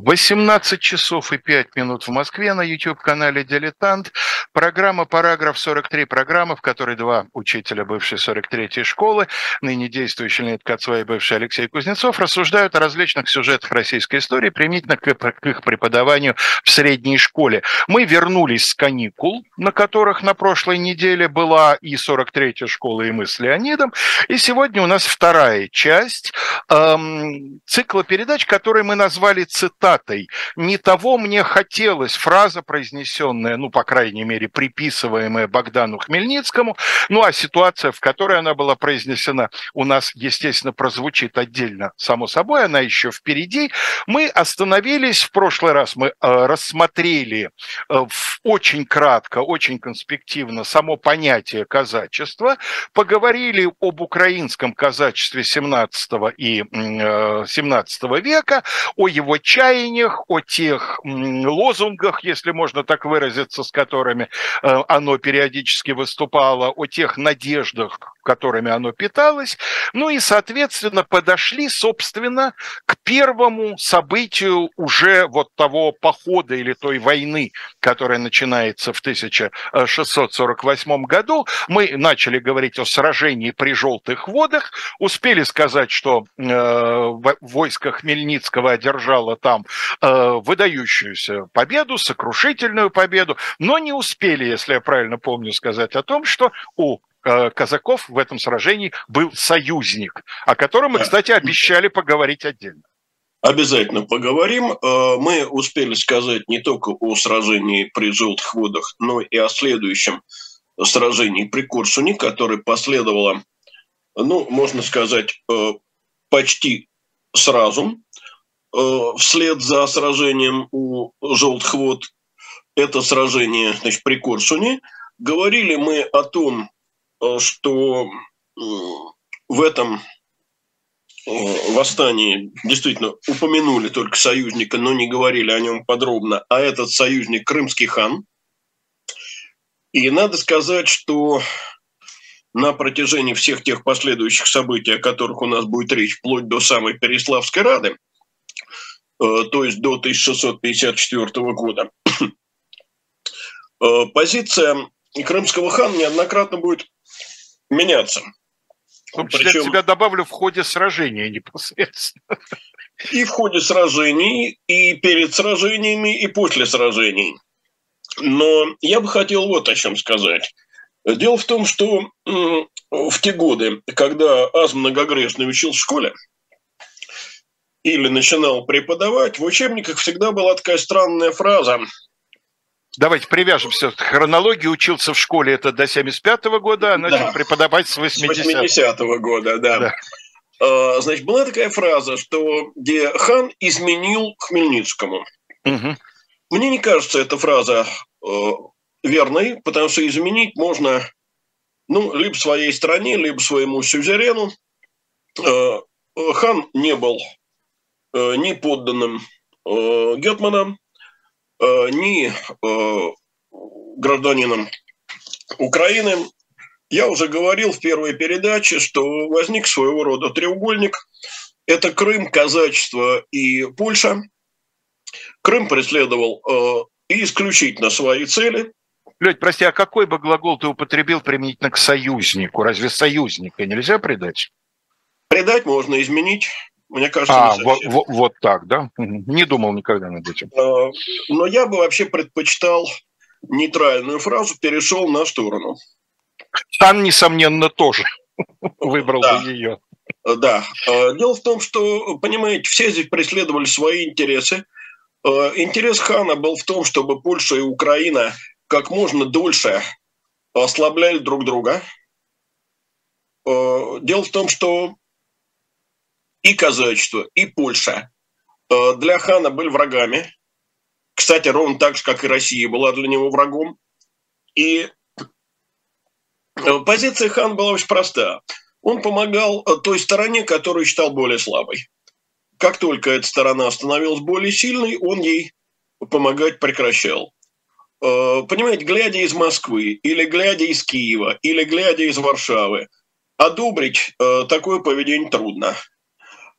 18 часов и 5 минут в Москве на YouTube-канале «Дилетант». Программа «Параграф 43». Программа, в которой два учителя бывшей 43-й школы, ныне действующий Леонид Кацва и бывший Алексей Кузнецов, рассуждают о различных сюжетах российской истории применительно к, к их преподаванию в средней школе. Мы вернулись с каникул, на которых на прошлой неделе была и 43-я школа, и мы с Леонидом. И сегодня у нас вторая часть эм, цикла передач, который мы назвали «Цитат цитатой. Не того мне хотелось, фраза, произнесенная, ну, по крайней мере, приписываемая Богдану Хмельницкому, ну, а ситуация, в которой она была произнесена, у нас, естественно, прозвучит отдельно, само собой, она еще впереди. Мы остановились, в прошлый раз мы э, рассмотрели э, очень кратко, очень конспективно само понятие казачества, поговорили об украинском казачестве 17 и э, 17 века, о его чае, чаяниях, о тех лозунгах, если можно так выразиться, с которыми э, оно периодически выступало, о тех надеждах, которыми оно питалось. Ну и, соответственно, подошли, собственно, к первому событию уже вот того похода или той войны, которая начинается в 1648 году. Мы начали говорить о сражении при Желтых водах, успели сказать, что э, войско Хмельницкого одержало там э, выдающуюся победу, сокрушительную победу, но не успели, если я правильно помню, сказать о том, что у Э, казаков в этом сражении был союзник, о котором мы, кстати, обещали поговорить отдельно. Обязательно поговорим. Э, мы успели сказать не только о сражении при Желтых водах, но и о следующем сражении при Корсуне, которое последовало, ну, можно сказать, э, почти сразу, вслед за сражением у Желтых вод. Это сражение значит, при Корсуне. Говорили мы о том, Э, что в этом э, восстании действительно упомянули только союзника, но не говорили о нем подробно, а этот союзник Крымский хан. И надо сказать, что на протяжении всех тех последующих событий, о которых у нас будет речь, вплоть до самой Переславской Рады, э, то есть до 1654 года, позиция крымского хана неоднократно будет меняться. В том числе Причем... тебя добавлю в ходе сражения непосредственно. И в ходе сражений, и перед сражениями, и после сражений. Но я бы хотел вот о чем сказать. Дело в том, что в те годы, когда Аз многогрешный учил в школе, или начинал преподавать, в учебниках всегда была такая странная фраза – Давайте привяжемся. Хронологии учился в школе это до 75 -го года, а начал да. преподавать с 80 -го. 80 -го года, да. да. А, значит, была такая фраза, что где хан изменил Хмельницкому. Угу. Мне не кажется эта фраза э, верной, потому что изменить можно ну, либо своей стране, либо своему сюзерену. Э, хан не был э, ни подданным э, Гетмана, Э, ни э, гражданином Украины. Я уже говорил в первой передаче, что возник своего рода треугольник. Это Крым, казачество и Польша. Крым преследовал э, исключительно свои цели. Лёдь, прости, а какой бы глагол ты употребил применительно к союзнику? Разве союзника нельзя предать? Предать можно изменить. Мне кажется, а, вот, вот, вот так, да? Не думал никогда над этим. А, но я бы вообще предпочитал нейтральную фразу, перешел на сторону. Хан, несомненно, тоже выбрал да. бы ее. Да. А, дело в том, что, понимаете, все здесь преследовали свои интересы. А, интерес хана был в том, чтобы Польша и Украина как можно дольше ослабляли друг друга. Дело в том, что и казачество, и Польша э, для хана были врагами. Кстати, ровно так же, как и Россия была для него врагом. И э, позиция хана была очень проста. Он помогал э, той стороне, которую считал более слабой. Как только эта сторона становилась более сильной, он ей помогать прекращал. Понимаете, глядя из Москвы, или глядя из Киева, или глядя из Варшавы, одобрить такое поведение трудно.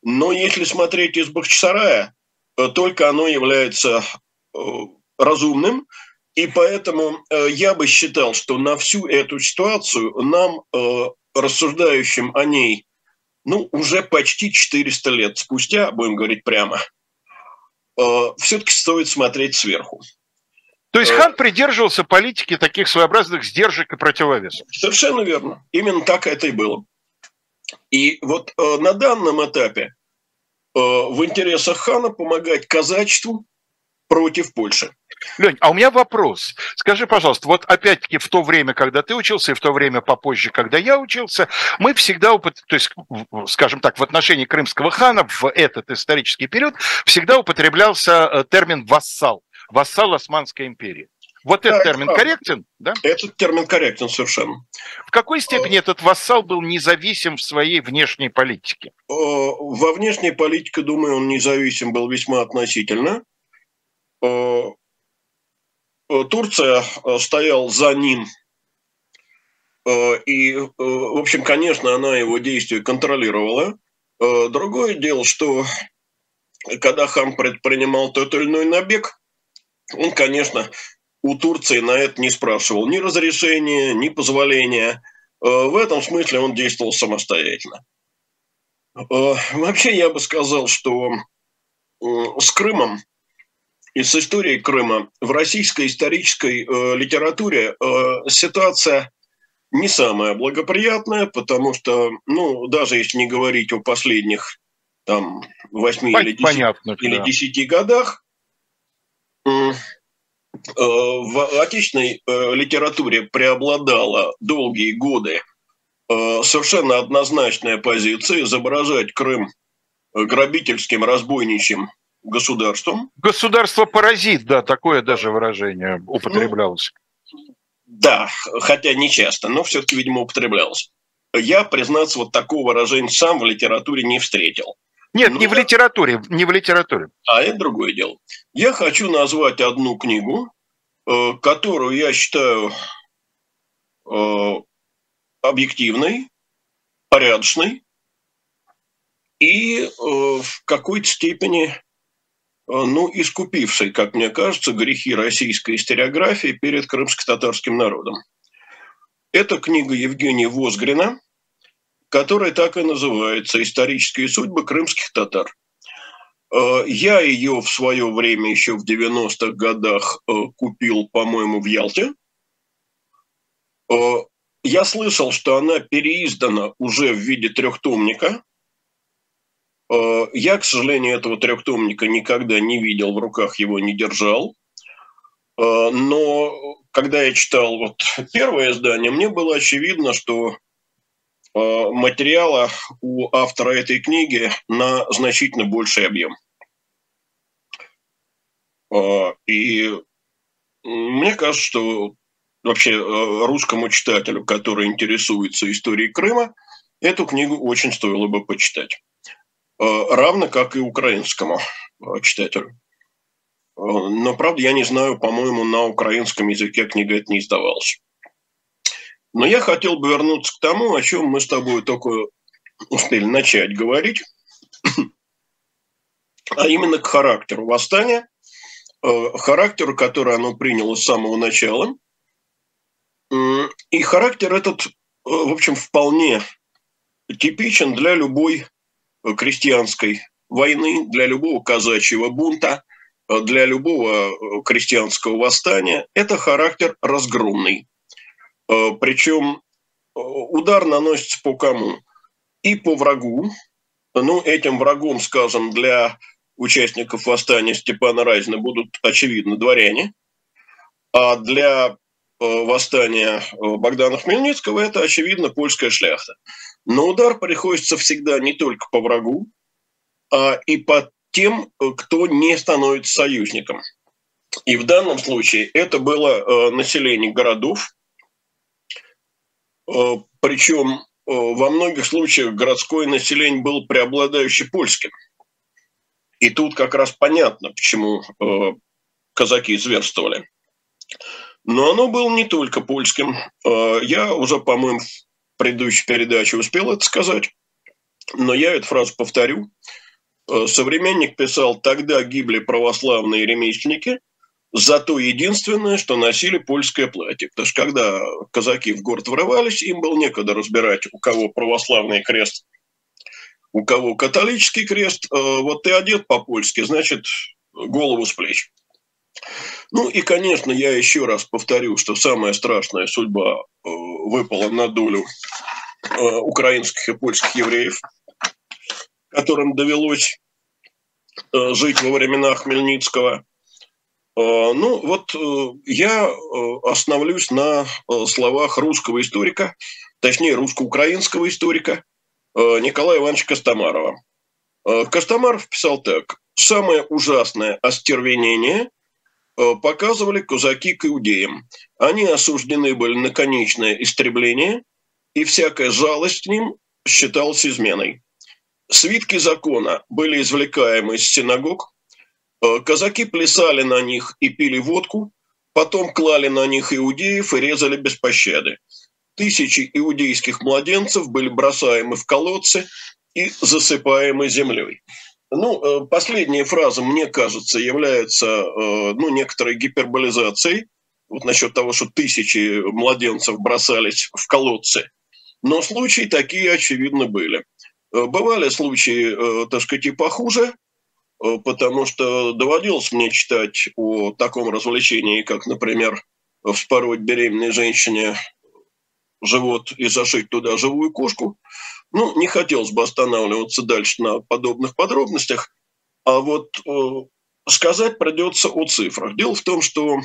Но если смотреть из Бахчисарая, только оно является разумным, и поэтому я бы считал, что на всю эту ситуацию нам, рассуждающим о ней, ну, уже почти 400 лет спустя, будем говорить прямо, все-таки стоит смотреть сверху. То есть Хан придерживался политики таких своеобразных сдержек и противовесов. Совершенно верно. Именно так это и было. И вот э, на данном этапе э, в интересах Хана помогать казачеству против Польши. Лень, а у меня вопрос. Скажи, пожалуйста, вот опять-таки в то время, когда ты учился, и в то время попозже, когда я учился, мы всегда, упот... то есть, скажем так, в отношении крымского хана в этот исторический период всегда употреблялся э, термин «вассал», вассал Османской империи. Вот этот термин правда. корректен, да? Этот термин корректен совершенно. В какой степени а... этот вассал был независим в своей внешней политике? Во внешней политике, думаю, он независим был весьма относительно. Турция стоял за ним, и, в общем, конечно, она его действия контролировала. Другое дело, что когда хан предпринимал тот или иной набег, он, конечно, у Турции на это не спрашивал ни разрешения, ни позволения. Э, в этом смысле он действовал самостоятельно. Э, вообще я бы сказал, что с Крымом и с историей Крыма в российской исторической э, литературе ситуация не самая благоприятная, потому что, ну, даже если не говорить о последних там 8 или 10, Понятно, или да. 10 годах, в отечественной э, литературе преобладала долгие годы э, совершенно однозначная позиция изображать Крым грабительским, разбойничьим государством. Государство-паразит, да, такое даже выражение употреблялось. Ну, да, хотя не часто, но все-таки, видимо, употреблялось. Я, признаться, вот такого выражения сам в литературе не встретил. Нет, ну, не в литературе, не в литературе. А это другое дело. Я хочу назвать одну книгу, э, которую я считаю э, объективной, порядочной и э, в какой-то степени ну, искупившей, как мне кажется, грехи российской историографии перед крымско-татарским народом. Это книга Евгения Возгрина которая так и называется «Исторические судьбы крымских татар». Э, я ее в свое время, еще в 90-х годах, э, купил, по-моему, в Ялте. Э, я слышал, что она переиздана уже в виде трехтомника. Я, к сожалению, этого трехтомника никогда не видел, в руках его не держал. Но когда я читал вот первое издание, мне было очевидно, что материала у автора этой книги на значительно больший объем. Э, и мне кажется, что вообще э, русскому читателю, который интересуется историей Крыма, эту книгу очень стоило бы почитать. Равно как и украинскому читателю. Но, правда, я не знаю, по-моему, на украинском языке книга это не издавалась. Но я хотел бы вернуться к тому, о чем мы с тобой только успели начать говорить, а именно к характеру восстания, э, характеру, который оно приняло с самого начала. И характер этот, э, в общем, вполне типичен для любой крестьянской войны, для любого казачьего бунта, для любого крестьянского восстания. Это характер разгромный. Э, Причем э, удар наносится по кому? И по врагу. Ну, этим врагом, скажем, для участников восстания Степана Разина будут, очевидно, дворяне. А для э, восстания Богдана Хмельницкого это, очевидно, польская шляхта. Но удар приходится всегда не только по врагу, а и по тем, кто не становится союзником. И в данном случае это было население городов, Причем э, во многих случаях городское население было преобладающе польским. И тут как раз понятно, почему э, казаки зверствовали. Но оно было не только польским. Я уже, по-моему, в предыдущей передаче успел это сказать, но я эту фразу повторю. современник писал, тогда гибли православные ремесленники, зато единственное, что носили польское платье. Потому что когда казаки в город врывались, им было некогда разбирать, у кого православный крест, у кого католический крест. Вот ты одет по-польски, значит, голову с плеч. Ну и, конечно, я еще раз повторю, что самая страшная судьба э, выпала на долю э, украинских и польских евреев, которым довелось э, жить во времена Хмельницкого. Ну вот я остановлюсь на словах русского историка, точнее русско-украинского историка Николая Ивановича Костомарова. Костомаров писал так. «Самое ужасное остервенение Э, показывали казаки к иудеям. Они осуждены были на конечное истребление, и всякая жалость к ним считалась изменой. Свитки закона были извлекаемы из синагог, э, казаки плясали на них и пили водку, потом клали на них иудеев и резали без пощады. Тысячи иудейских младенцев были бросаемы в колодцы и засыпаемы землей. Ну, э, последняя фраза, мне кажется, является э, ну, некоторой гиперболизацией вот насчет того, что тысячи младенцев бросались в колодцы. Но случаи такие, очевидно, были. Э, бывали случаи, так сказать, и похуже, потому что доводилось мне читать о таком развлечении, как, например, вспороть беременной женщине живот и зашить туда живую кошку – ну, не хотелось бы останавливаться дальше на подобных подробностях, а вот э, сказать придется о цифрах. Дело в том, что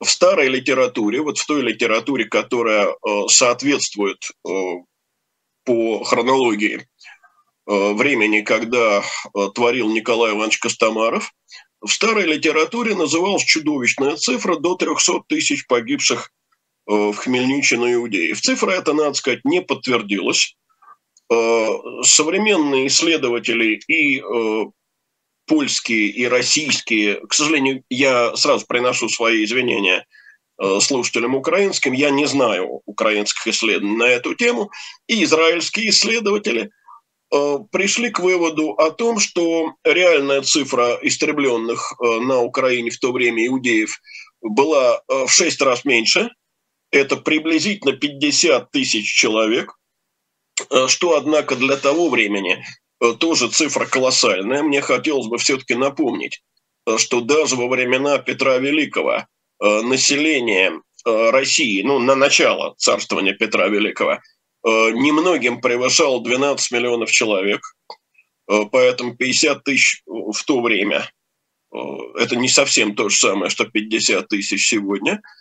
в старой литературе, вот в той литературе, которая э, соответствует э, по хронологии э, времени, когда э, творил Николай Иванович Костомаров, в старой литературе называлась чудовищная цифра до 300 тысяч погибших э, в Хмельниччину иудеев. Цифра эта, надо сказать, не подтвердилась. Э, современные исследователи и э, польские, и российские, к сожалению, я сразу приношу свои извинения э, слушателям украинским, я не знаю украинских исследований на эту тему, и израильские исследователи пришли к выводу о том, что реальная цифра истребленных на Украине в то время иудеев была в шесть раз меньше, это приблизительно 50 тысяч человек, Э, что, однако, для того времени э, тоже цифра колоссальная. Мне хотелось бы все-таки напомнить, э, что даже во времена Петра Великого население России, ну, на начало царствования Петра Великого, немногим превышало 12 миллионов человек, поэтому 50 тысяч в то время – это не совсем то же самое, что 50 тысяч сегодня –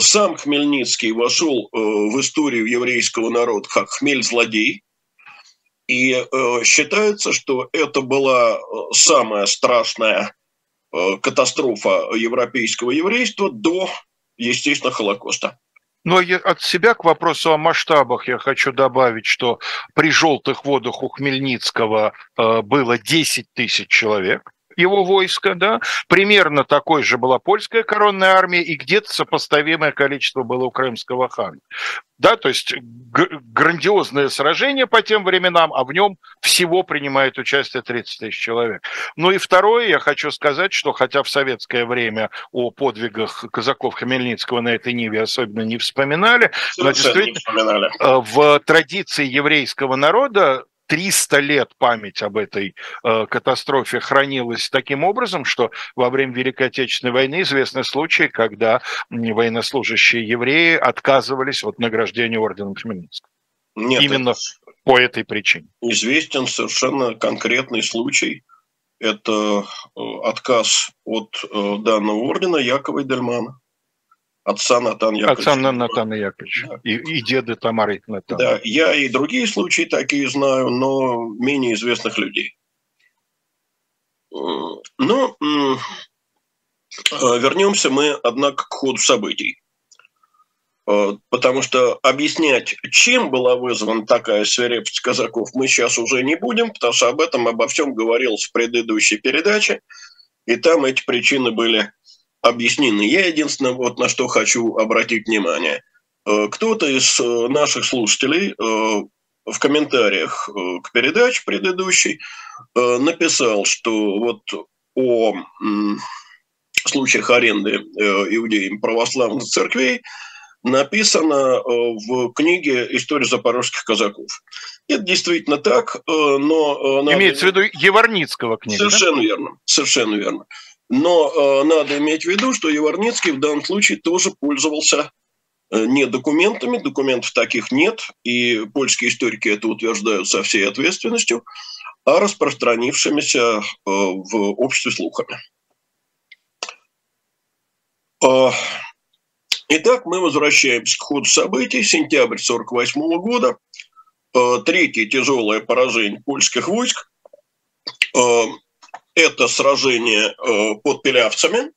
сам Хмельницкий вошел э, в историю еврейского народа как хмель-злодей. И э, считается, что это была э, самая страшная катастрофа европейского еврейства до, естественно, Холокоста. Но от себя к вопросу о масштабах я хочу добавить, что при желтых водах у Хмельницкого было 10 тысяч человек его войска, да, примерно такой же была польская коронная армия, и где-то сопоставимое количество было у крымского хана. Да, то есть грандиозное сражение по тем временам, а в нем всего принимает участие 30 тысяч человек. Ну и второе, я хочу сказать, что хотя в советское время о подвигах казаков Хмельницкого на этой ниве особенно не вспоминали, Совершенно но действительно вспоминали. Э, в традиции еврейского народа 300 лет память об этой э, катастрофе хранилась таким образом, что во время Великой Отечественной войны известны случаи, когда военнослужащие евреи отказывались от награждения орденом Хмельницкого. Нет, Именно это... по этой причине. Известен совершенно конкретный случай. Это э, отказ от э, данного ордена Якова Дельмана отца Натана Яковлевича. Отца Натана Яковлевича. Да. И, и деды Тамары Натана. Да, я и другие случаи такие знаю, но менее известных людей. Ну, вернемся мы, однако, к ходу событий. Э, потому что объяснять, чем была вызвана такая свирепость казаков, мы сейчас уже не будем, потому что об этом, обо всем говорилось в предыдущей передаче, и там эти причины были объяснены. Я единственное, вот на что хочу обратить внимание. Э, кто-то из э, наших слушателей э, в комментариях к передаче предыдущей написал, что вот о случаях аренды иудеям православных церквей написано в книге «История запорожских казаков». Это действительно так, но... Имеется в виду Еварницкого книга, Совершенно да? верно, совершенно верно. Но э, надо иметь в виду, что Еварницкий в данном случае тоже пользовался э, не документами, документов таких нет, и польские историки это утверждают со всей ответственностью, а распространившимися э, в обществе слухами. Э, итак, мы возвращаемся к ходу событий. Сентябрь 1948 года. Э, третье тяжелое поражение польских войск. Это сражение э, под Пелявцами,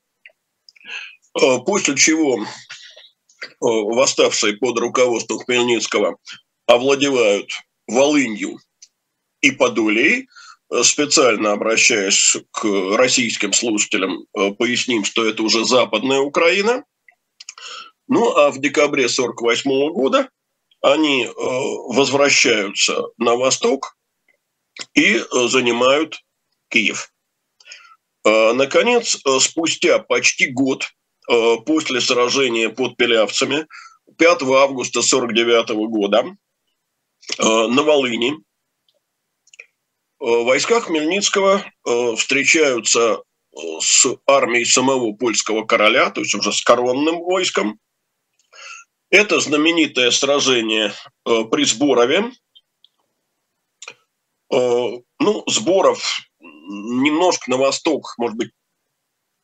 э, после чего э, восставшие под руководством Хмельницкого овладевают Волынью и Подолей. Специально обращаясь к российским слушателям, поясним, что это уже Западная Украина. Ну а в декабре 1948 года они возвращаются на восток и занимают Киев. А, наконец, э, спустя почти год э, после сражения под Пелявцами, 5 августа 1949 года, э, на Волыни, войска Хмельницкого встречаются с армией самого польского короля, то есть уже с коронным войском. Это знаменитое сражение при Сборове. Ну, Сборов немножко на восток, может быть,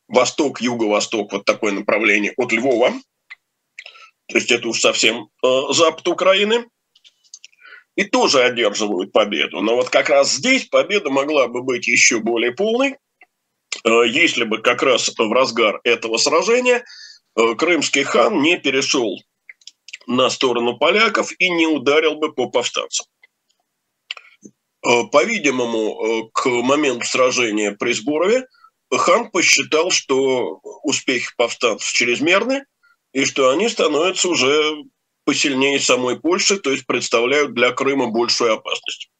восток, юго-восток, вот такое направление от Львова. То есть это уж совсем э, запад Украины. И тоже одерживают победу. Но вот как раз здесь победа могла бы быть еще более полной, э, если бы как раз в разгар этого сражения э, крымский хан не перешел на сторону поляков и не ударил бы по повстанцам. Э, по-видимому, э, к моменту сражения при Сборове хан посчитал, что успехи повстанцев чрезмерны, и что они становятся уже посильнее самой Польши, то есть представляют для Крыма большую опасность.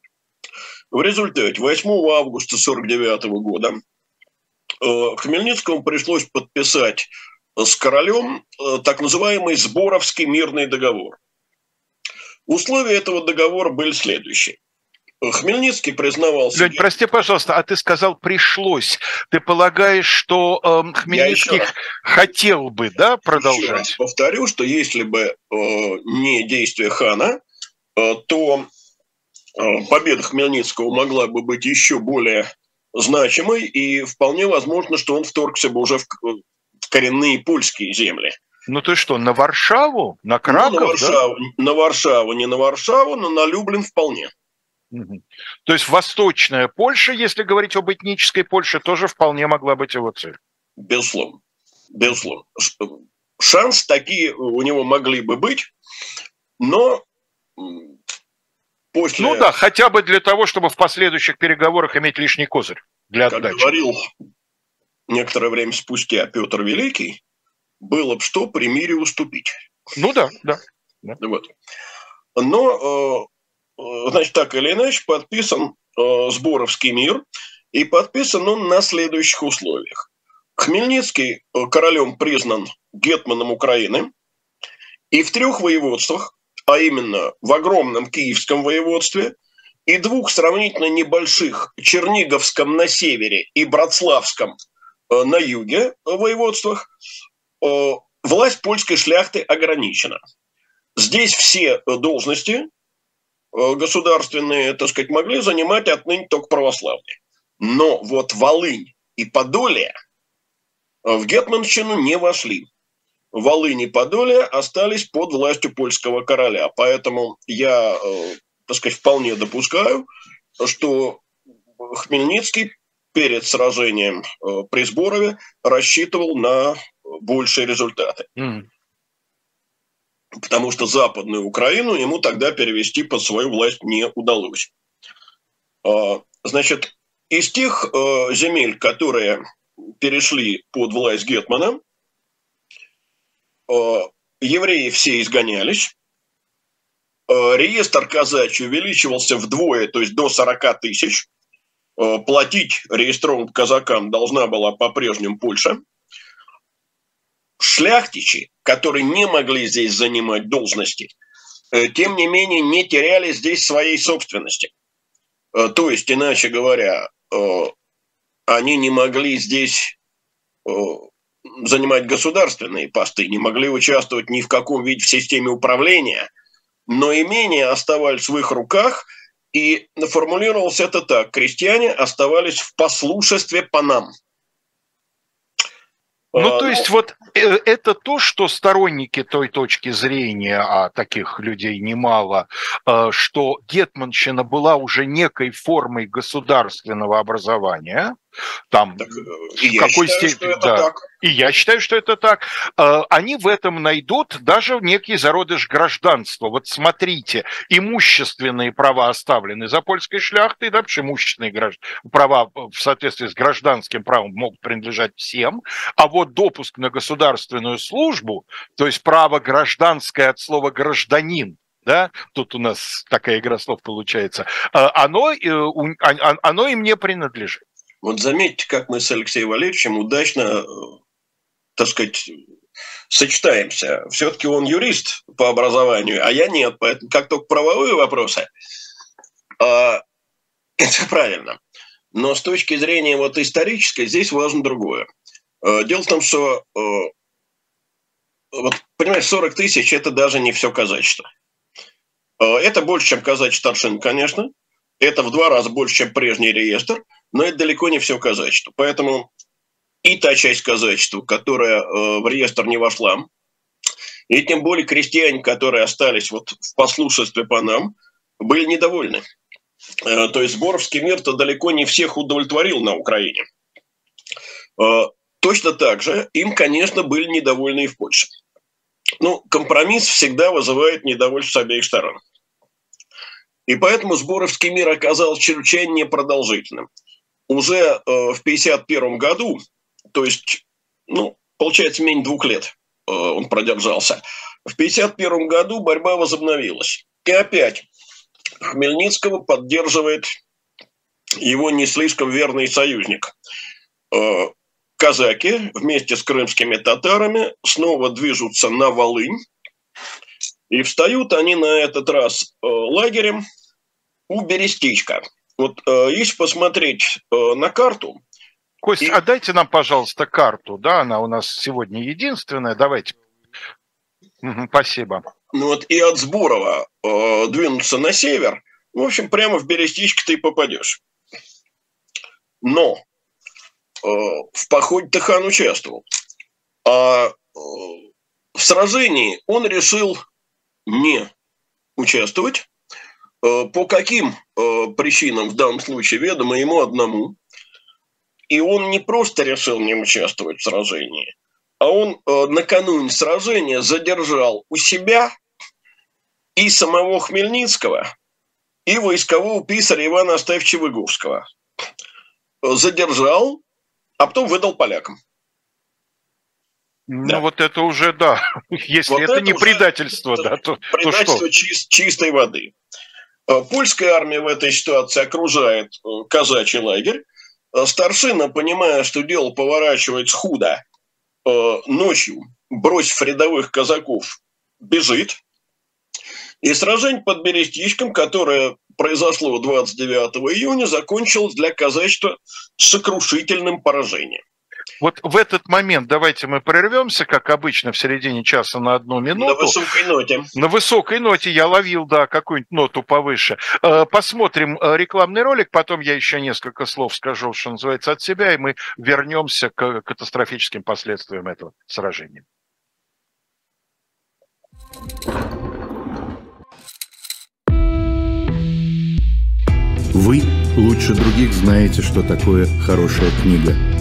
В результате 8 августа 1949 года э, Хмельницкому пришлось подписать с королем так называемый Сборовский мирный договор. Условия этого договора были следующие – Хмельницкий признавался. Лень, прости, пожалуйста, а ты сказал «пришлось». Ты полагаешь, что э, Хмельницкий хотел бы да, продолжать? Еще раз повторю, что если бы э, не действие хана, э, то э, победа Хмельницкого могла бы быть еще более значимой, и вполне возможно, что он вторгся бы уже в, в коренные польские земли. Ну ты что, на Варшаву? На Краков? Ну, на, Варшаву, да? на Варшаву, не на Варшаву, но на Люблин вполне. То есть восточная Польша, если говорить об этнической Польше, тоже вполне могла быть его цель. Безусловно. Безусловно. Шанс такие у него могли бы быть, но после... Ну да, хотя бы для того, чтобы в последующих переговорах иметь лишний козырь для отдачи. Как говорил некоторое время спустя Петр Великий, было бы что при мире уступить. Ну да, да. да. Вот. Но э, значит, так или иначе, подписан э, Сборовский мир, и подписан он на следующих условиях. Хмельницкий э, королем признан гетманом Украины, и в трех воеводствах, а именно в огромном Киевском воеводстве и двух сравнительно небольших Черниговском на севере и Братславском э, на юге воеводствах, э, власть польской шляхты ограничена. Здесь все должности Э, государственные, так сказать, могли занимать отныне только православные. Но вот Волынь и Подоле э, в Гетманщину не вошли. Волынь и Подоле остались под властью польского короля. Поэтому я, э, так сказать, вполне допускаю, что Хмельницкий перед сражением при Сборове рассчитывал на большие результаты. Mm потому что Западную Украину ему тогда перевести под свою власть не удалось. А, значит, из тех э, земель, которые перешли под власть Гетмана, э, евреи все изгонялись, реестр казачий увеличивался вдвое, то есть до 40 тысяч. Платить реестровым казакам должна была по-прежнему Польша. Шляхтичи, которые не могли здесь занимать должности, тем не менее не теряли здесь своей собственности. То есть, иначе говоря, они не могли здесь занимать государственные посты, не могли участвовать ни в каком виде в системе управления, но имения оставались в их руках, и формулировалось это так. Крестьяне оставались в послушестве панам. Ну, а, то есть, ну, вот э, это то, что сторонники той точки зрения, а таких людей немало, э, что Гетманщина была уже некой формой государственного образования, там так, э, в какой степени... Да. Так. И я считаю, что это так. Э, они в этом найдут даже некий зародыш гражданства. Вот смотрите, имущественные права оставлены за польской шляхтой, да, потому что имущественные гражд... права в соответствии с гражданским правом могут принадлежать всем, а вот допуск на государственную службу, то есть право гражданское от слова гражданин, да, тут у нас такая игра слов получается, э, оно, оно им не принадлежит. Вот заметьте, как мы с Алексеем Валерьевичем удачно, э, так сказать, сочетаемся. Все-таки он юрист по образованию, а я нет. Поэтому как только правовые вопросы, а, это правильно. Но с точки зрения вот исторической здесь важно другое. А, дело в том, что а, вот, понимаешь, 40 тысяч – это даже не все казачество. Это больше, чем казачий старшин, конечно. Это в два раза больше, чем прежний реестр – но это далеко не все казачество. Поэтому и та часть казачества, которая э, в реестр не вошла, и тем более крестьяне, которые остались вот в послушестве по нам, были недовольны. Э, то есть Боровский мир-то далеко не всех удовлетворил на Украине. Э, точно так же им, конечно, были недовольны и в Польше. Ну, компромисс всегда вызывает недовольство с обеих сторон. И поэтому Сборовский мир оказался чрезвычайно непродолжительным уже э, в 1951 году, то есть, ну, получается, менее двух лет э, он продержался, в 1951 году борьба возобновилась. И опять Хмельницкого поддерживает его не слишком верный союзник. Э, казаки вместе с крымскими татарами снова движутся на Волынь, и встают они на этот раз лагерем у Берестичка – вот э, если посмотреть э, на карту... Кость, и... отдайте нам, пожалуйста, карту, да, она у нас сегодня единственная, давайте. Угу, спасибо. Ну вот и от Сбурова э, двинуться на север, в общем, прямо в Берестичко ты попадешь. Но э, в походе Тахан участвовал. А э, в сражении он решил не участвовать, по каким э, причинам в данном случае ведомо ему одному. И он не просто решил не участвовать в сражении, а он э, накануне сражения задержал у себя и самого Хмельницкого, и войскового писаря Ивана Астаевича Выговского. Задержал, а потом выдал полякам. Ну да. вот это уже да. Если вот это, это не предательство, да, то, предательство то что? Чист, чистой воды. Э, польская армия в этой ситуации окружает э, казачий лагерь. Э, старшина, понимая, что дело поворачивается худо, ночью, бросив рядовых казаков, бежит. И сражение под Берестичком, которое произошло 29 июня, закончилось для казачества сокрушительным поражением. Вот в этот момент давайте мы прервемся, как обычно, в середине часа на одну минуту. На высокой ноте. На высокой ноте я ловил, да, какую-нибудь ноту повыше. Э, посмотрим э, рекламный ролик, потом я еще несколько слов скажу, что называется, от себя, и мы вернемся к катастрофическим последствиям этого сражения. Вы лучше других знаете, что такое хорошая книга –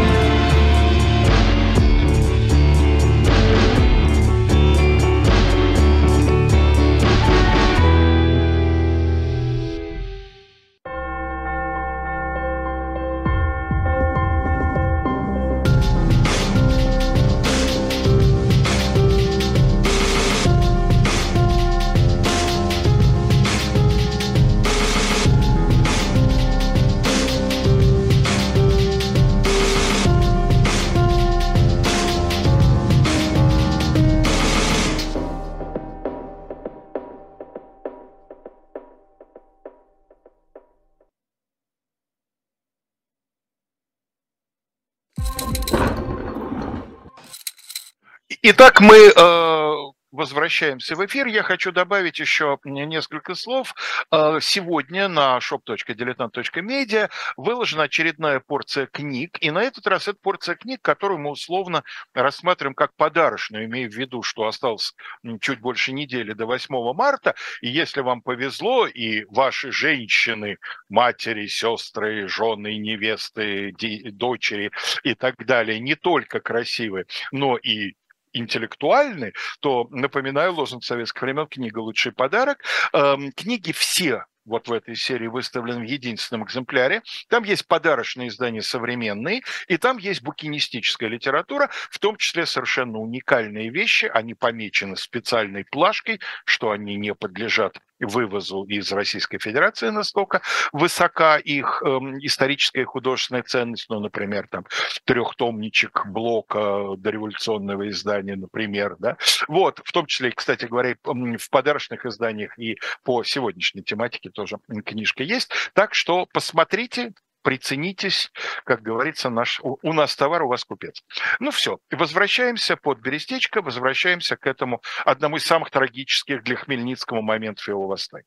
Итак, мы э, возвращаемся в эфир. Я хочу добавить еще несколько слов. Э, сегодня на shop.diletant.media выложена очередная порция книг. И на этот раз это порция книг, которую мы условно рассматриваем как подарочную, имея в виду, что осталось чуть больше недели до 8 марта. И если вам повезло, и ваши женщины, матери, сестры, жены, невесты, дочери и так далее не только красивы, но и интеллектуальны, то, напоминаю, лозунг советских времен «Книга – лучший подарок». Эм, книги все вот в этой серии выставлен в единственном экземпляре. Там есть подарочные издания современные, и там есть букинистическая литература, в том числе совершенно уникальные вещи. Они помечены специальной плашкой, что они не подлежат вывозу из Российской Федерации настолько высока их э, историческая и художественная ценность, ну, например, там трехтомничек блока дореволюционного издания, например, да, вот, в том числе, кстати говоря, в подарочных изданиях и по сегодняшней тематике тоже книжка есть, так что посмотрите, приценитесь, как говорится, наш, у нас товар, у вас купец. Ну все, возвращаемся под Берестечко, возвращаемся к этому одному из самых трагических для Хмельницкого моментов его восстания.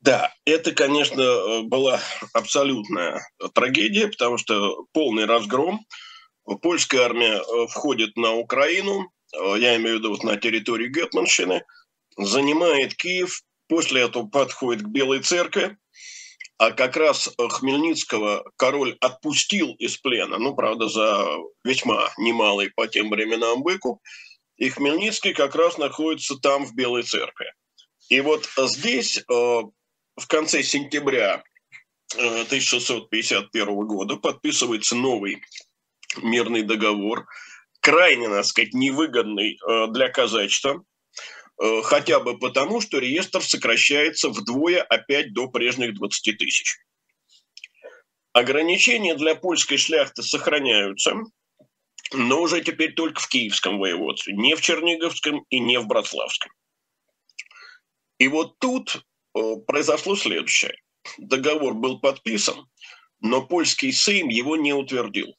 Да, это, конечно, была абсолютная трагедия, потому что полный разгром. Польская армия э, входит на Украину, э, я имею в виду вот на территорию Гетманщины, занимает Киев, после этого подходит к Белой церкви, а как раз э, Хмельницкого король отпустил из плена, ну, правда, за весьма немалый по тем временам выкуп, и Хмельницкий как раз находится там, в Белой церкви. И вот здесь, э, в конце сентября 1651 э, года, подписывается новый мирный договор, крайне, так сказать, невыгодный для казачества – хотя бы потому, что реестр сокращается вдвое опять до прежних 20 тысяч. Ограничения для польской шляхты сохраняются, но уже теперь только в Киевском воеводстве, не в Черниговском и не в Братславском. И вот тут э, произошло следующее. Договор был подписан, но польский Сейм его не утвердил.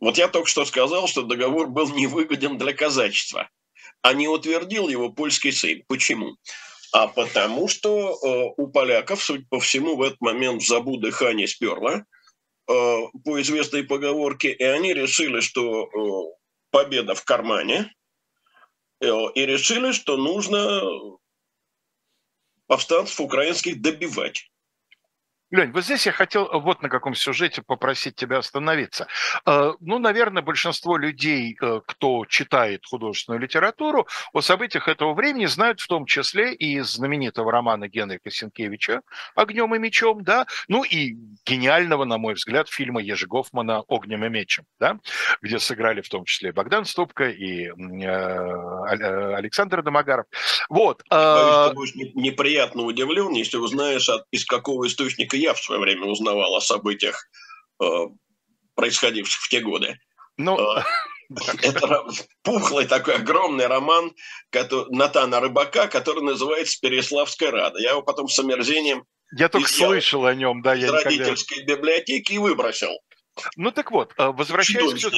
Вот я только что сказал, что договор был невыгоден для казачества – а не утвердил его польский Сейм. Почему? А потому что э, у поляков, судя по всему, в этот момент в забу дыхание сперло, э, по известной поговорке, и они решили, что э, победа в кармане, э, и решили, что нужно повстанцев украинских добивать. Лень, вот здесь я хотел вот на каком сюжете попросить тебя остановиться. Э, ну, наверное, большинство людей, э, кто читает художественную литературу, о событиях этого времени знают в том числе и из знаменитого романа Генрика Сенкевича «Огнем и мечом», да, ну и гениального, на мой взгляд, фильма Ежи Гофмана «Огнем и мечем», да, где сыграли в том числе Богдан Ступка и э, Александр Домогаров. Вот. Боюсь, ты будешь неприятно удивлен, если узнаешь, из какого источника я в свое время узнавал о событиях, э, происходивших в те годы. Ну, э, это пухлый такой огромный роман Натана Рыбака, который называется «Переславская рада». Я его потом с омерзением я только слышал о нем, да. Я из никогда... родительской библиотеки и выбросил. Ну так вот, э, возвращаясь к,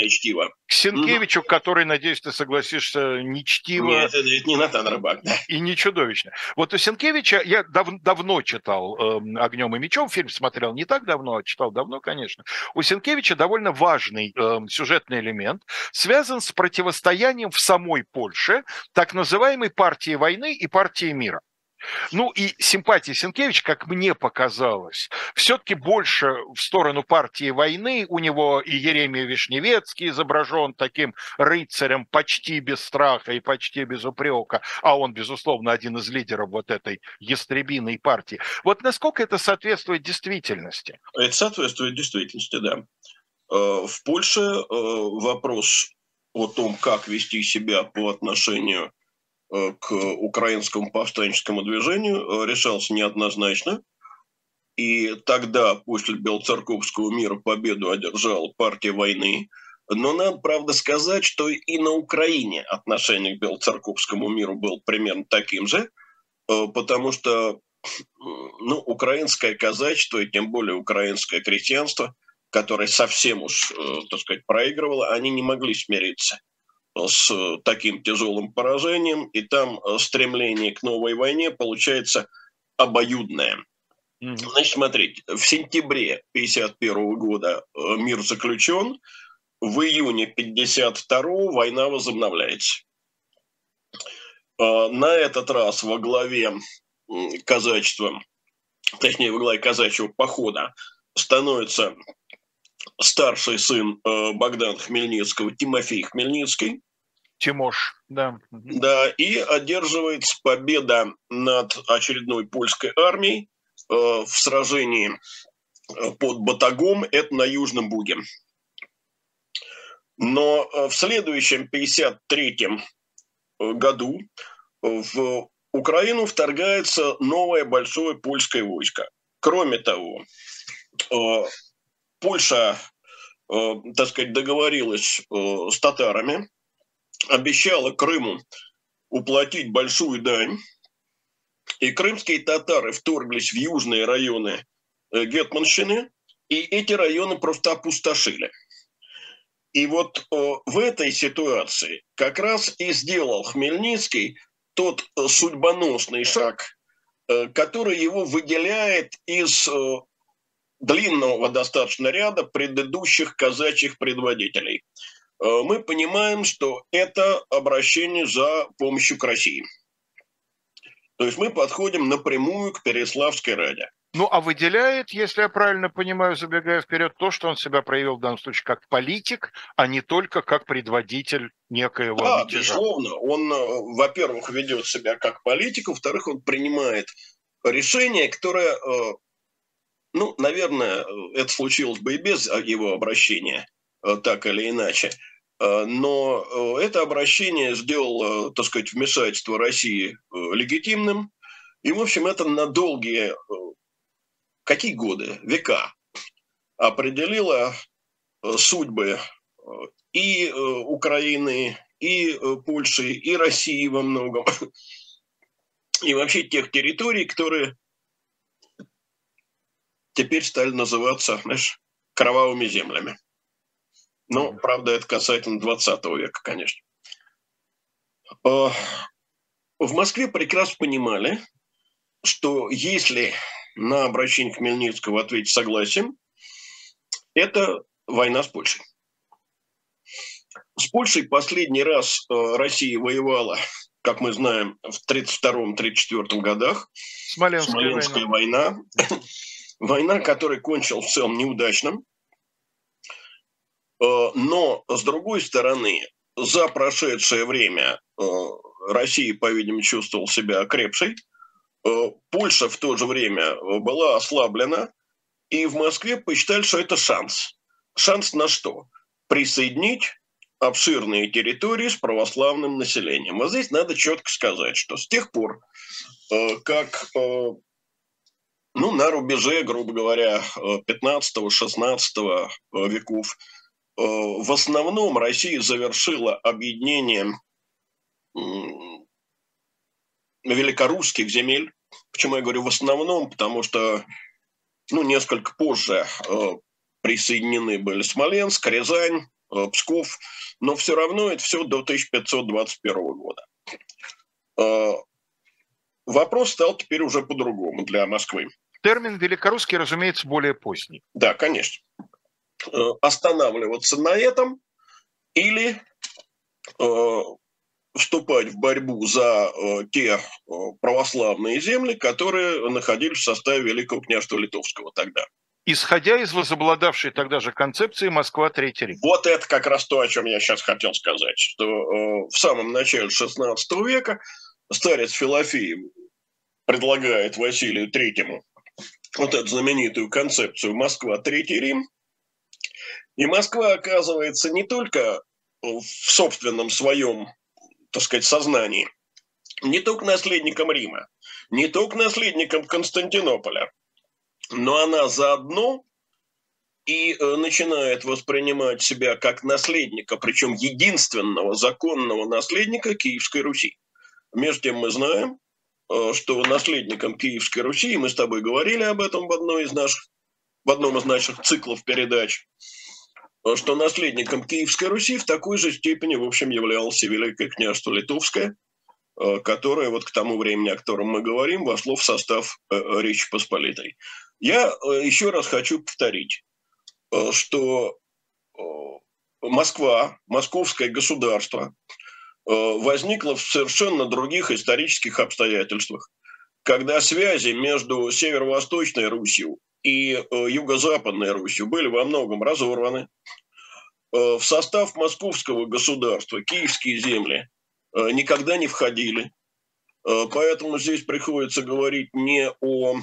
к Сенкевичу, угу. который, надеюсь, ты согласишься, не чтиво. Нет, это, это не Натан Рыбак, да. И не чудовищно. Вот у Сенкевича я дав, давно читал э, «Огнем и мечом», фильм смотрел не так давно, а читал давно, конечно. У Сенкевича довольно важный э, сюжетный элемент, связан с противостоянием в самой Польше так называемой партии войны и партии мира. Ну и симпатия Сенкевич, как мне показалось, все-таки больше в сторону партии войны. У него и Еремия Вишневецкий изображен таким рыцарем почти без страха и почти без упрека, а он, безусловно, один из лидеров вот этой ястребиной партии. Вот насколько это соответствует действительности? Это соответствует действительности, да. Э, в Польше э, вопрос о том, как вести себя по отношению к украинскому повстанческому движению э, решался неоднозначно. И тогда, после Белоцерковского мира, победу одержала партия войны. Но надо, правда, сказать, что и на Украине отношение к Белоцерковскому миру было примерно таким же, э, потому что ну, украинское казачество, и тем более украинское крестьянство, которое совсем уж, так сказать, проигрывало, они не могли смириться с таким тяжелым поражением, и там стремление к новой войне получается обоюдное. Значит, смотрите, в сентябре 1951 года мир заключен, в июне 1952 война возобновляется. На этот раз во главе казачества, точнее, во главе казачьего похода становится старший сын э, Богдана Хмельницкого, Тимофей Хмельницкий. Тимош, да. Да, и одерживается победа над очередной польской армией э, в сражении э, под Батагом, это на Южном Буге. Но в следующем 53-м году в Украину вторгается новое большое польское войско. Кроме того, Польша, э, так сказать, договорилась э, с татарами, обещала Крыму уплатить большую дань, и крымские татары вторглись в южные районы э, Гетманщины, и эти районы просто опустошили. И вот в этой ситуации как раз и сделал Хмельницкий тот судьбоносный шаг, который его выделяет из длинного достаточно ряда предыдущих казачьих предводителей. Э, мы понимаем, что это обращение за помощью к России. То есть мы подходим напрямую к Переславской Раде. Ну, а выделяет, если я правильно понимаю, забегая вперед, то, что он себя проявил в данном случае как политик, а не только как предводитель некоего Да, мятежа. безусловно. Он, э, во-первых, ведет себя как политик, во-вторых, он принимает решение, которое э, ну, наверное, это случилось бы и без его обращения, э, так или иначе. Э, но э, это обращение сделало, так сказать, вмешательство России легитимным. И, в общем, это на долгие, какие годы, века определило судьбы и Украины, и Польши, и России во многом. И вообще тех территорий, которые теперь стали называться, знаешь, кровавыми землями. Ну, правда, это касательно 20 века, конечно. А, в Москве прекрасно понимали, что если на обращение Хмельницкого ответить согласием, это война с Польшей. С Польшей последний раз э, Россия воевала, как мы знаем, в 1932-1934 годах. Смоленская, Смоленская война. война. Война, которая кончилась в целом неудачным, э, но, с другой стороны, за прошедшее время э, Россия, по-видимому, чувствовала себя окрепшей, э, Польша в то же время была ослаблена, и в Москве посчитали, что это шанс. Шанс на что? Присоединить обширные территории с православным населением. А здесь надо четко сказать, что с тех пор, как ну, на рубеже, грубо говоря, 15-16 э, э, веков. Э, в основном Россия завершила объединение великорусских земель. Почему я говорю в основном? Потому что ну, несколько позже присоединены были Смоленск, Рязань, Псков, но все равно это все до 1521 года. Вопрос стал теперь уже по-другому для Москвы. Термин великорусский, разумеется, более поздний. Да, конечно. Э, останавливаться на этом или э, вступать в борьбу за э, те православные земли, которые находились в составе Великого княжества Литовского тогда. Исходя из возобладавшей тогда же концепции Москва Третий Рим. Вот это как раз то, о чем я сейчас хотел сказать, что в самом начале XVI века старец Филофей предлагает Василию Третьему вот эту знаменитую концепцию «Москва, Третий Рим». И Москва оказывается не только в собственном своем, так сказать, сознании, не только наследником Рима, не только наследником Константинополя, но она заодно и э, начинает воспринимать себя как наследника, причем единственного законного наследника Киевской Руси. Между тем мы знаем, что наследником Киевской Руси, мы с тобой говорили об этом в, одной из наших, в одном из наших циклов передач, что наследником Киевской Руси в такой же степени, в общем, являлся Великое княжество Литовское, э, которое вот к тому времени, о котором мы говорим, вошло в состав э, Речи Посполитой. Я еще раз хочу повторить, что Москва, московское государство возникло в совершенно других исторических обстоятельствах, когда связи между северо-восточной Русью и э, Юго-Западной Русью были во многом разорваны. Э, в состав московского государства киевские земли э, никогда не входили. Поэтому здесь приходится говорить не о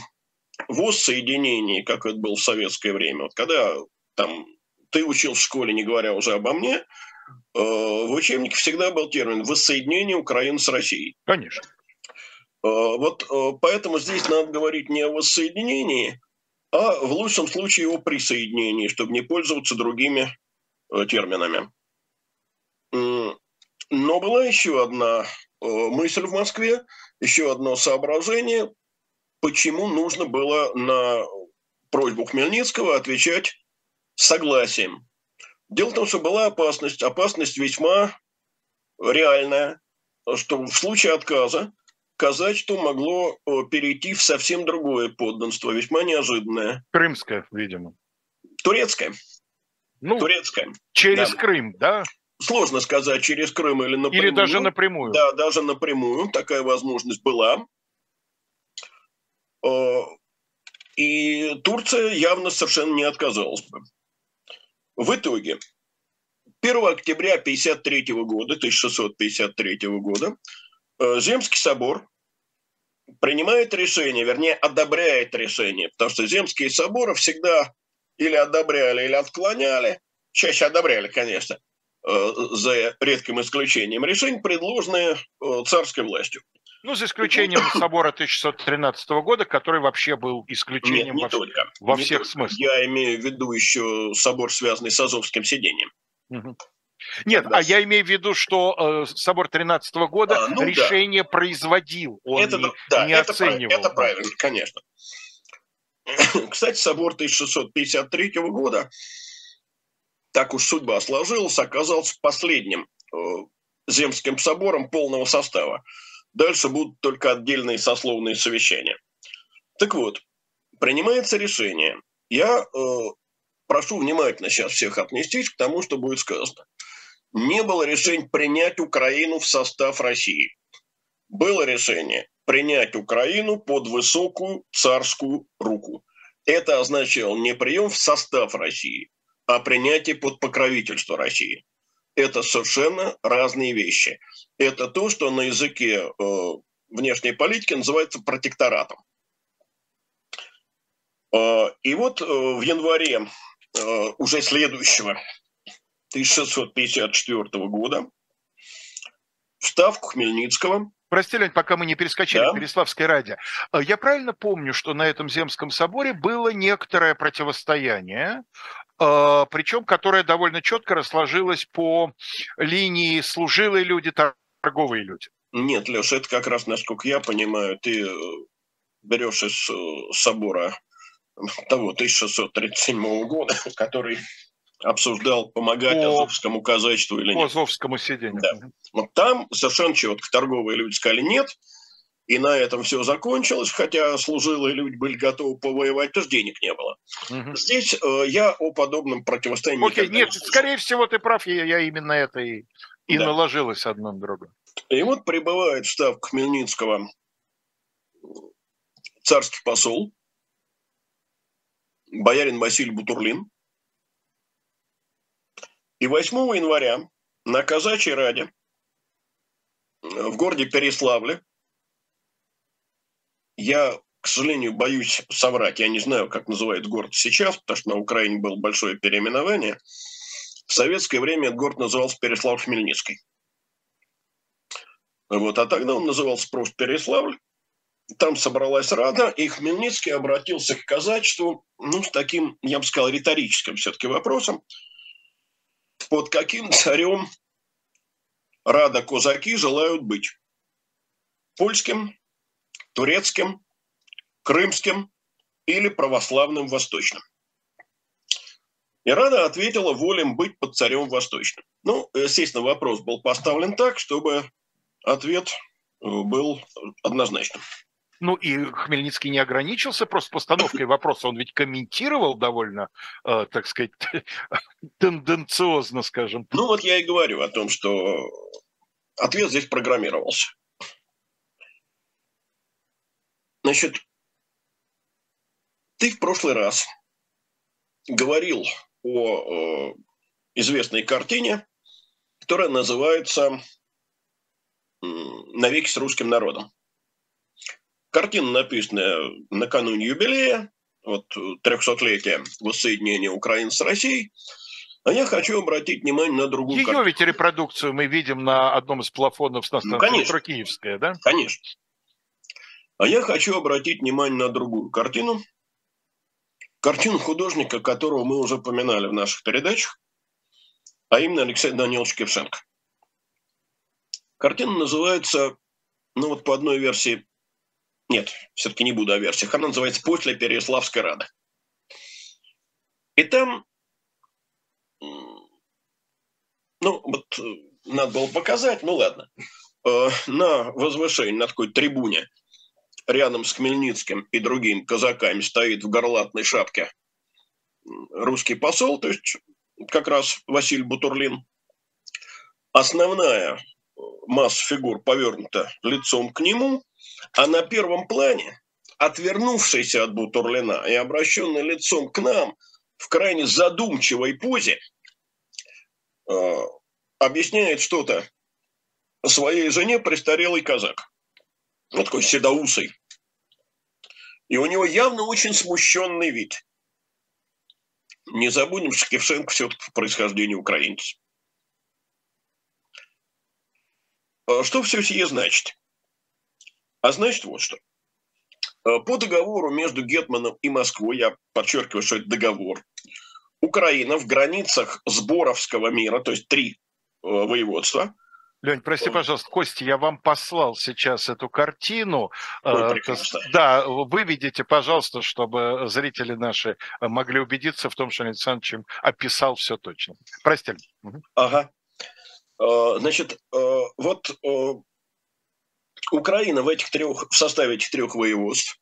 воссоединении, как это было в советское время. Вот когда там ты учил в школе, не говоря уже обо мне, в учебнике всегда был термин «воссоединение Украины с Россией». Конечно. Вот поэтому здесь надо говорить не о воссоединении, а в лучшем случае о присоединении, чтобы не пользоваться другими э, терминами. Но была еще одна э, мысль в Москве, еще одно соображение, почему нужно было на просьбу Хмельницкого отвечать согласием. Дело в том, что была опасность, опасность весьма реальная, что в случае отказа казачество могло э, перейти в совсем другое подданство, весьма неожиданное. Крымское, видимо. Турецкое. Ну, Турецкое. Через да. Крым, да? Сложно сказать, через Крым или напрямую. Или даже напрямую. Да, даже напрямую. Такая возможность была. Э, и Турция явно совершенно не отказалась бы. В итоге 1 октября 1953 года, 1653 года, Э, Земский собор принимает решение, вернее, одобряет решение, потому что земские соборы всегда или одобряли, или отклоняли, чаще одобряли, конечно, э, за редким исключением, решения, предложенные э, царской властью. Ну, за исключением собора 1613 года, который вообще был исключением Нет, не во, только, во не всех только. смыслах. Я имею в виду еще собор, связанный с Азовским сидением. Угу. Нет, да. а я имею в виду, что э, собор 13 года а, ну, решение да. производил, он это, не, да, не это оценивал. Это правильно, конечно. Кстати, собор 1653 года, так уж судьба сложилась, оказался последним э, земским собором полного состава. Дальше будут только отдельные сословные совещания. Так вот, принимается решение. Я э, прошу внимательно сейчас всех отнестись к тому, что будет сказано не было решения принять Украину в состав России. Было решение принять Украину под высокую царскую руку. Это означало не прием в состав России, а принятие под покровительство России. Это совершенно разные вещи. Это то, что на языке э, внешней политики называется протекторатом. Э, и вот э, в январе уже следующего 1654 года в Ставку Хмельницкого Прости, Лень, пока мы не перескочили да. в Переславское ради. Э, я правильно помню, что на этом Земском соборе было некоторое противостояние, причем которое довольно четко расложилось по линии служилые люди, торговые люди? Нет, Леша, это как раз, насколько я понимаю, ты э, берешь из собора того 1637 года, который обсуждал, помогать по, Азовскому казачеству или по нет. По Азовскому сидению. Да. Вот там совершенно четко торговые люди сказали нет, и на этом все закончилось, хотя служилые люди были готовы повоевать, то денег не было. Угу. Здесь э, я о подобном противостоянии Окей, нет, не скорее всего, ты прав, я, я именно это и, и да. наложилось одно на другое. И вот прибывает в штаб Хмельницкого царский посол, боярин Василий Бутурлин, и 8 января на Казачьей Раде в городе Переславле, я, к сожалению, боюсь соврать, я не знаю, как называют город сейчас, потому что на Украине было большое переименование. В советское время этот город назывался Переславль-Хмельницкий. Вот, а тогда он назывался просто Переславль. Там собралась Рада, и Хмельницкий обратился к казачеству, ну, с таким, я бы сказал, риторическим все-таки вопросом – под каким царем рада козаки желают быть? Польским, турецким, крымским или православным восточным? И Рада ответила волем быть под царем восточным. Ну, естественно, вопрос был поставлен так, чтобы ответ э, был однозначным. Ну и Хмельницкий не ограничился просто постановкой вопроса, он ведь комментировал довольно, э, так сказать, тенденциозно, скажем. Ну вот я и говорю о том, что ответ здесь программировался. Значит, ты в прошлый раз говорил о э, известной картине, которая называется «Навеки с русским народом». Картина написана накануне юбилея, вот 300-летия воссоединения Украины с Россией. А я хочу обратить внимание на другую Ее картину. ведь репродукцию мы видим на одном из плафонов на ну, конечно. Киевская, да? Конечно. А я хочу обратить внимание на другую картину. Картину художника, которого мы уже упоминали в наших передачах, а именно Алексей Данилович Кевшенко. Картина называется, ну вот по одной версии, нет, все-таки не буду о версиях, она называется «После Переяславской Рады». И там, ну вот э, надо было показать, ну ладно, э, на возвышении, на такой трибуне – рядом с Хмельницким и другими казаками стоит в горлатной шапке русский посол, то есть как раз Василий Бутурлин. Основная масса фигур повернута лицом к нему, а на первом плане, отвернувшийся от Бутурлина и обращенный лицом к нам в крайне задумчивой позе, э, объясняет что-то своей жене престарелый казак ну, такой седоусый. И у него явно очень смущенный вид. Не забудем, что Кевшенко все-таки по происхождению украинец. А что все сие значит? А значит вот что. А по договору между Гетманом и Москвой, я подчеркиваю, что это договор, Украина в границах Сборовского мира, то есть три э, воеводства, Лень, прости, пожалуйста, Костя, я вам послал сейчас эту картину. Ой, э, да, выведите, пожалуйста, чтобы зрители наши могли убедиться в том, что Александр описал все точно. Прости. Ага. Э, значит, э, вот Украина в этих трех, в составе этих трех воеводств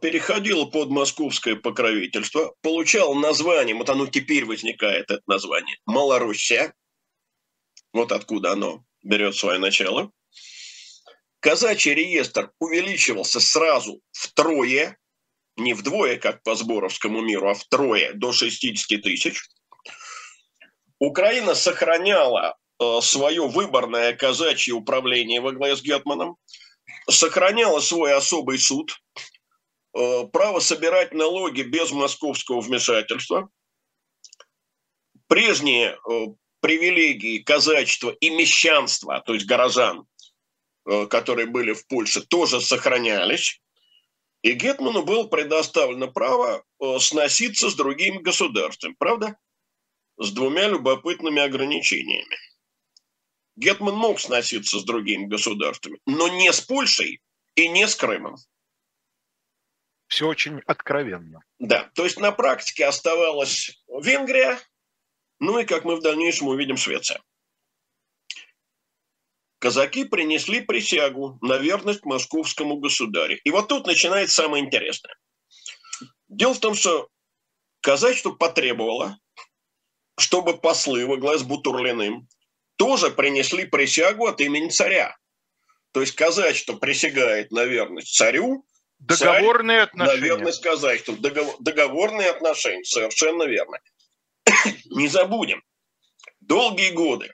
переходила под московское покровительство, получал название, вот оно теперь возникает, это название, Малороссия, вот откуда оно берет свое начало. Казачий реестр увеличивался сразу втрое, не вдвое, как по Сборовскому миру, а втрое, до 60 тысяч. Украина сохраняла э, свое выборное казачье управление во главе с Гетманом, сохраняла свой особый суд, э, право собирать налоги без московского вмешательства. Прежние э, привилегии казачества и мещанства, то есть горожан, э, которые были в Польше, тоже сохранялись. И Гетману было предоставлено право э, сноситься с другими государствами, правда? С двумя любопытными ограничениями. Гетман мог сноситься с другими государствами, но не с Польшей и не с Крымом. Все очень откровенно. Да, то есть на практике оставалась Венгрия, ну и, как мы в дальнейшем увидим, Швеция. Казаки принесли присягу на верность московскому государю. И вот тут начинается самое интересное. Дело в том, что казачество потребовало, чтобы послы во главе с Бутурлиным тоже принесли присягу от имени царя. То есть казачество присягает на верность царю, Договорные царь отношения. На верность казачеству. Договор, договорные отношения, совершенно верно. Не забудем, долгие годы,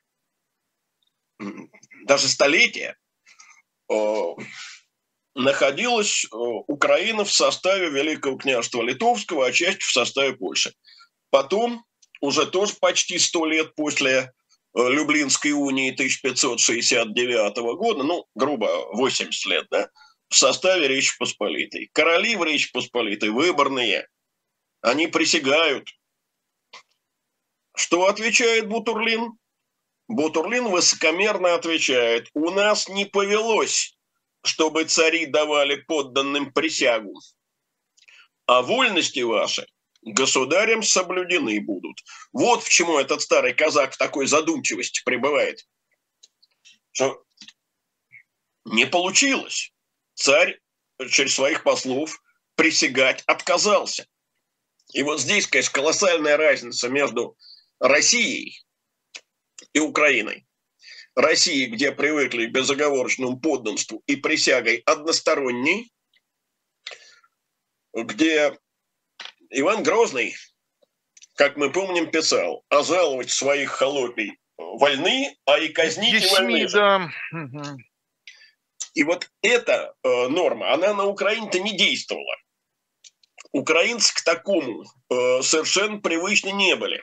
даже столетия, находилась Украина в составе Великого княжества Литовского, а часть в составе Польши. Потом, уже тоже почти сто лет после э, Люблинской унии 1569 года, ну, грубо 80 лет, да, в составе Речи Посполитой. Короли в Речи Посполитой выборные, они присягают что отвечает Бутурлин? Бутурлин высокомерно отвечает, у нас не повелось, чтобы цари давали подданным присягу. А вольности ваши государем соблюдены будут. Вот почему этот старый казак в такой задумчивости пребывает. Что не получилось. Царь через своих послов присягать отказался. И вот здесь, конечно, колоссальная разница между Россией и Украиной. России, где привыкли к безоговорочному подданству и присягой односторонней, где Иван Грозный, как мы помним, писал, озаловать своих холопий вольны, а и казнить Десьми, вольны. да. И вот эта э, норма, она на Украине-то не действовала. Украинцы к такому э, совершенно привычны не были.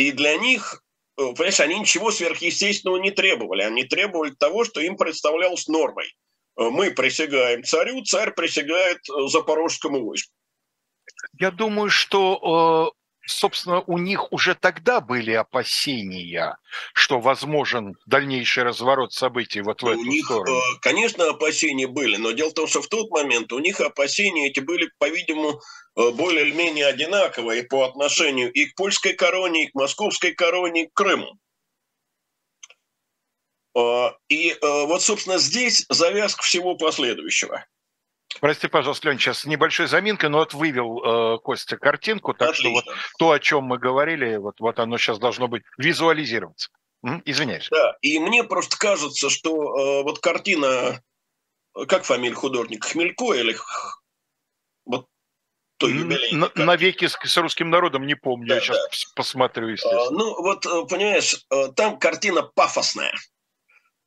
И для них, э, понимаешь, они ничего сверхъестественного не требовали. Они требовали того, что им представлялось нормой. Э, мы присягаем царю, царь присягает э, запорожскому войску. Я думаю, что, собственно, у них уже тогда были опасения, что возможен дальнейший разворот событий вот в У эту них, сторону. э, конечно, опасения были, но дело в том, что в тот момент у них опасения эти были, по-видимому, э, более или менее одинаковые по отношению и к польской короне, и к московской короне, и к Крыму. Э, И вот, собственно, здесь завязка всего последующего. Прости, пожалуйста, Лен, сейчас небольшой заминкой, но вот вывел э, Костя картинку, так что вот Отлично. то, о чем мы говорили, вот, вот оно сейчас должно быть визуализироваться. М, Извиняюсь. Да, и мне просто кажется, что э, вот картина, э, как фамилия художника, Хмелько или вот на- картины? Навеки с, с русским народом не помню, Да, я сейчас да. посмотрю, А, естественно. Ну, вот, э, понимаешь, э, там картина пафосная.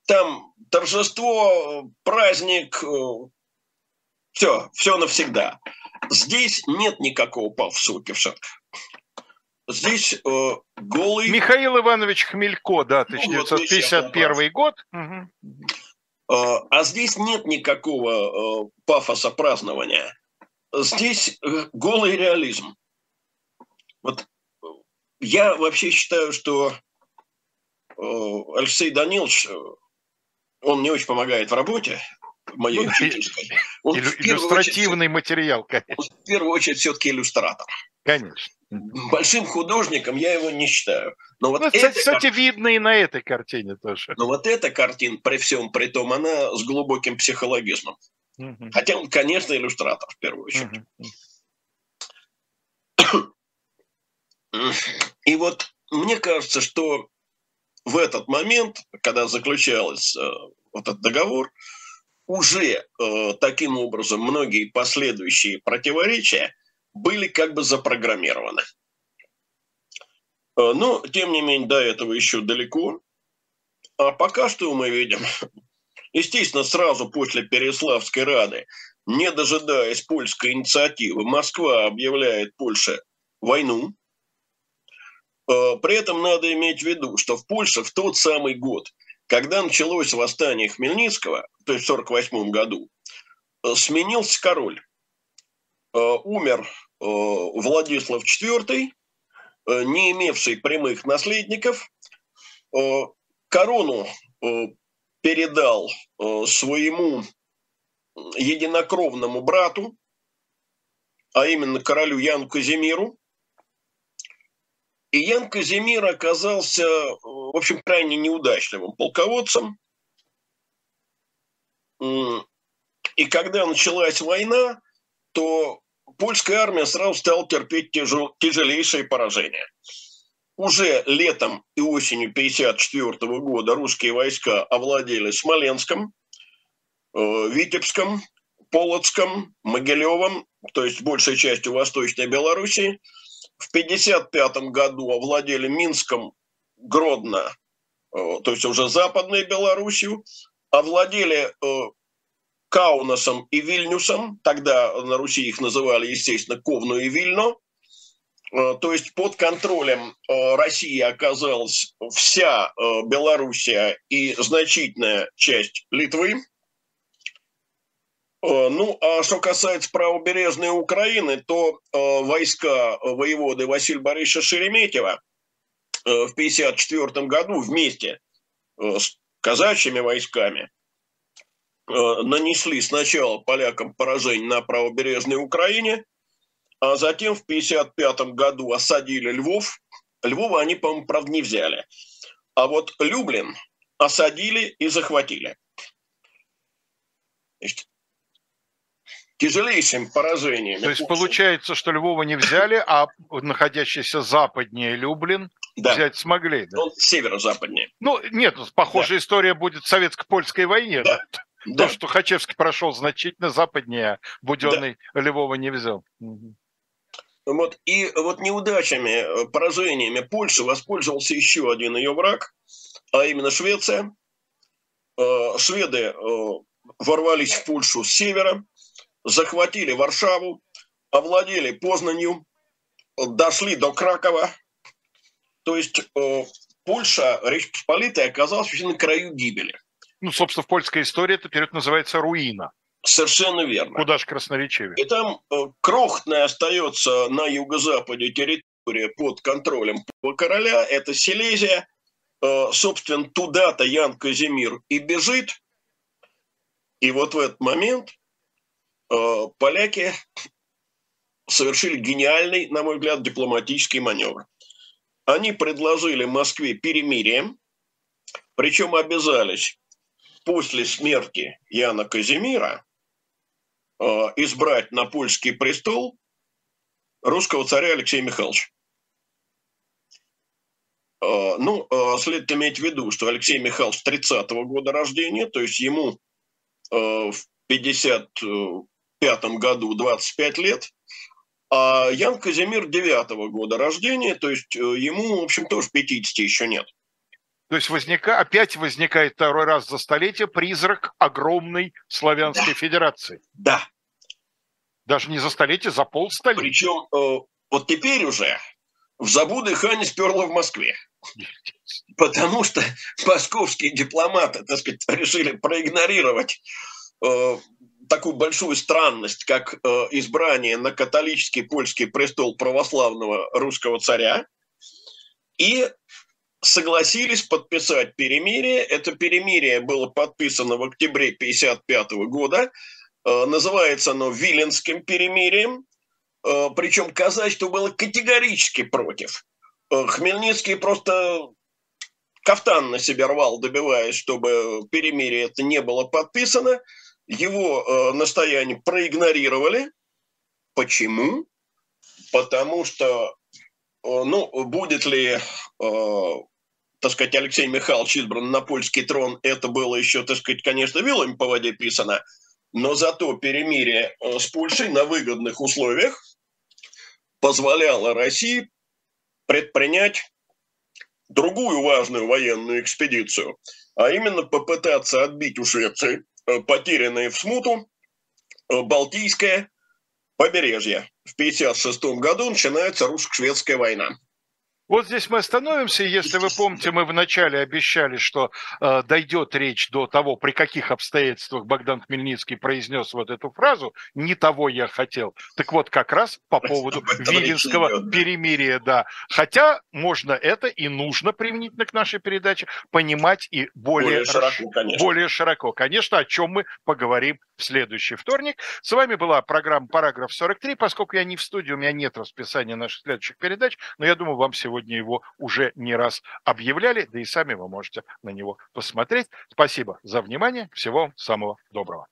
Там торжество, праздник, все, все навсегда. Здесь нет никакого пафоса у. Здесь э, голый, Михаил Иванович Хмелько, да, Ну, вот 1951 год. Э, а здесь нет никакого э, пафоса празднования. Здесь э, голый реализм. Вот э, я вообще считаю, что э, Алексей Данилович, э, он мне очень помогает в работе, моей Ну, учительской. Он очередь, Иллюстративный материал, конечно. он в первую очередь все-таки иллюстратор. конечно. Большим художником я его не считаю. Но вот, Ну, эта, кстати, кстати, видно и на этой картине тоже. но вот эта картина, при всем при том, она с глубоким психологизмом. Мгм. Хотя он, конечно, иллюстратор в первую очередь. Мгм. И вот мне кажется, что в этот момент, когда заключался э, вот этот договор, уже э, таким образом многие последующие противоречия были как бы запрограммированы. Э, Но, тем не менее, до этого еще далеко. А пока что мы видим, естественно, сразу после Переславской Рады, не дожидаясь польской инициативы, Москва объявляет Польше войну. Э, При этом надо иметь в виду, что в Польше в тот самый год, когда началось восстание Хмельницкого, то есть в 1948 году, э, сменился король. Э, Умер э, Владислав IV, не имевший прямых наследников. Корону передал своему единокровному брату, а именно королю Яну Казимиру. И Ян Казимир оказался, в общем, крайне неудачливым полководцем. И когда началась война, то польская армия сразу стала терпеть тяжел- тяжелейшие поражения. Уже летом и осенью 1954 года русские войска овладели Смоленском, э, Витебском, Полоцком, Могилевом, то есть большей частью Восточной Белоруссии. В 1955 году овладели Минском, Гродно, э, то есть уже Западной Белоруссию. Овладели э, Каунасом и Вильнюсом, тогда на Руси их называли, естественно, Ковну и Вильно. Э, То есть под контролем России оказалась вся Белоруссия и значительная часть Литвы. Э, Ну, а что касается правобережной Украины, то э, войска воеводы Василия Борисовича Шереметьева э, в 1954 году вместе э, с казачьими войсками э, нанесли сначала полякам поражение на правобережной Украине, а затем в 1955 году осадили Львов. Львова они, по-моему, правда, не взяли. А вот Люблин осадили и захватили. Значит, тяжелейшим поражением. То есть получается, что Львова не взяли, а находящийся западнее Люблин да. взять смогли. Да? Он северо-западнее. Ну, нет, похожая да. история будет в советско-польской войне. Да. Да? Да. То, что Хачевский прошел значительно западнее, Буденный да. Львова не взял. Вот, и вот неудачами, поражениями Польши воспользовался еще один ее враг, а именно Швеция. Э, шведы э, ворвались в Польшу с севера, захватили Варшаву, овладели Познанью, дошли до Кракова. То есть э, Польша, Речь Посполитая, оказалась вообще на краю гибели. Ну, собственно, в польской истории это период называется руина. Совершенно верно. Куда же красноречивее. И там э, крохотная остается на юго-западе территория под контролем короля. Это Силезия. Э, собственно, туда-то Ян Казимир и бежит. И вот в этот момент поляки совершили гениальный, на мой взгляд, дипломатический маневр. Они предложили Москве перемирие, причем обязались после смерти Яна Казимира э, избрать на польский престол русского царя Алексея Михайловича. Э, ну, э, следует иметь в виду, что Алексей Михайлович 30-го года рождения, то есть ему в 55 году 25 лет, а Ян Казимир 9 -го года рождения, то есть ему, в общем, тоже 50 еще нет. То есть возника, опять возникает второй раз за столетие призрак огромной славянской да. федерации. Да. Даже не за столетие, за полстолетия. Причем э, вот теперь уже в забуды Хани сперла в Москве. Потому что московские дипломаты, так сказать, решили проигнорировать э, такую большую странность, как э, избрание на католический польский престол православного русского царя, и согласились подписать перемирие. Это перемирие было подписано в октябре 1955 года. Э, называется оно Виленским перемирием. Э, причем казачество было категорически против. Э, Хмельницкий просто кафтан на себя рвал, добиваясь, чтобы перемирие это не было подписано. Его настояние проигнорировали. Почему? Потому что ну, будет ли так сказать, Алексей Михайлович избран на польский трон, это было еще, так сказать, конечно, вилами по воде писано, но зато перемирие э, с Польшей на выгодных условиях позволяло России предпринять другую важную военную экспедицию, а именно попытаться отбить у Швеции э, потерянные в смуту э, Балтийское побережье. В 1956 году начинается русско-шведская война. Вот здесь мы остановимся. Если вы помните, мы вначале обещали, что э, дойдет речь до того, при каких обстоятельствах Богдан Хмельницкий произнес вот эту фразу «не того я хотел». Так вот, как раз по поводу Виленского перемирия, да. Хотя можно это и нужно применительно к нашей передаче понимать и более, более широко, конечно. Более широко. Конечно, о чем мы поговорим в следующий вторник. С вами была программа «Параграф 43». Поскольку я не в студии, у меня нет расписания наших следующих передач, но я думаю, вам сегодня сегодня его уже не раз объявляли, да и сами вы можете на него посмотреть. Спасибо за внимание. Всего самого доброго.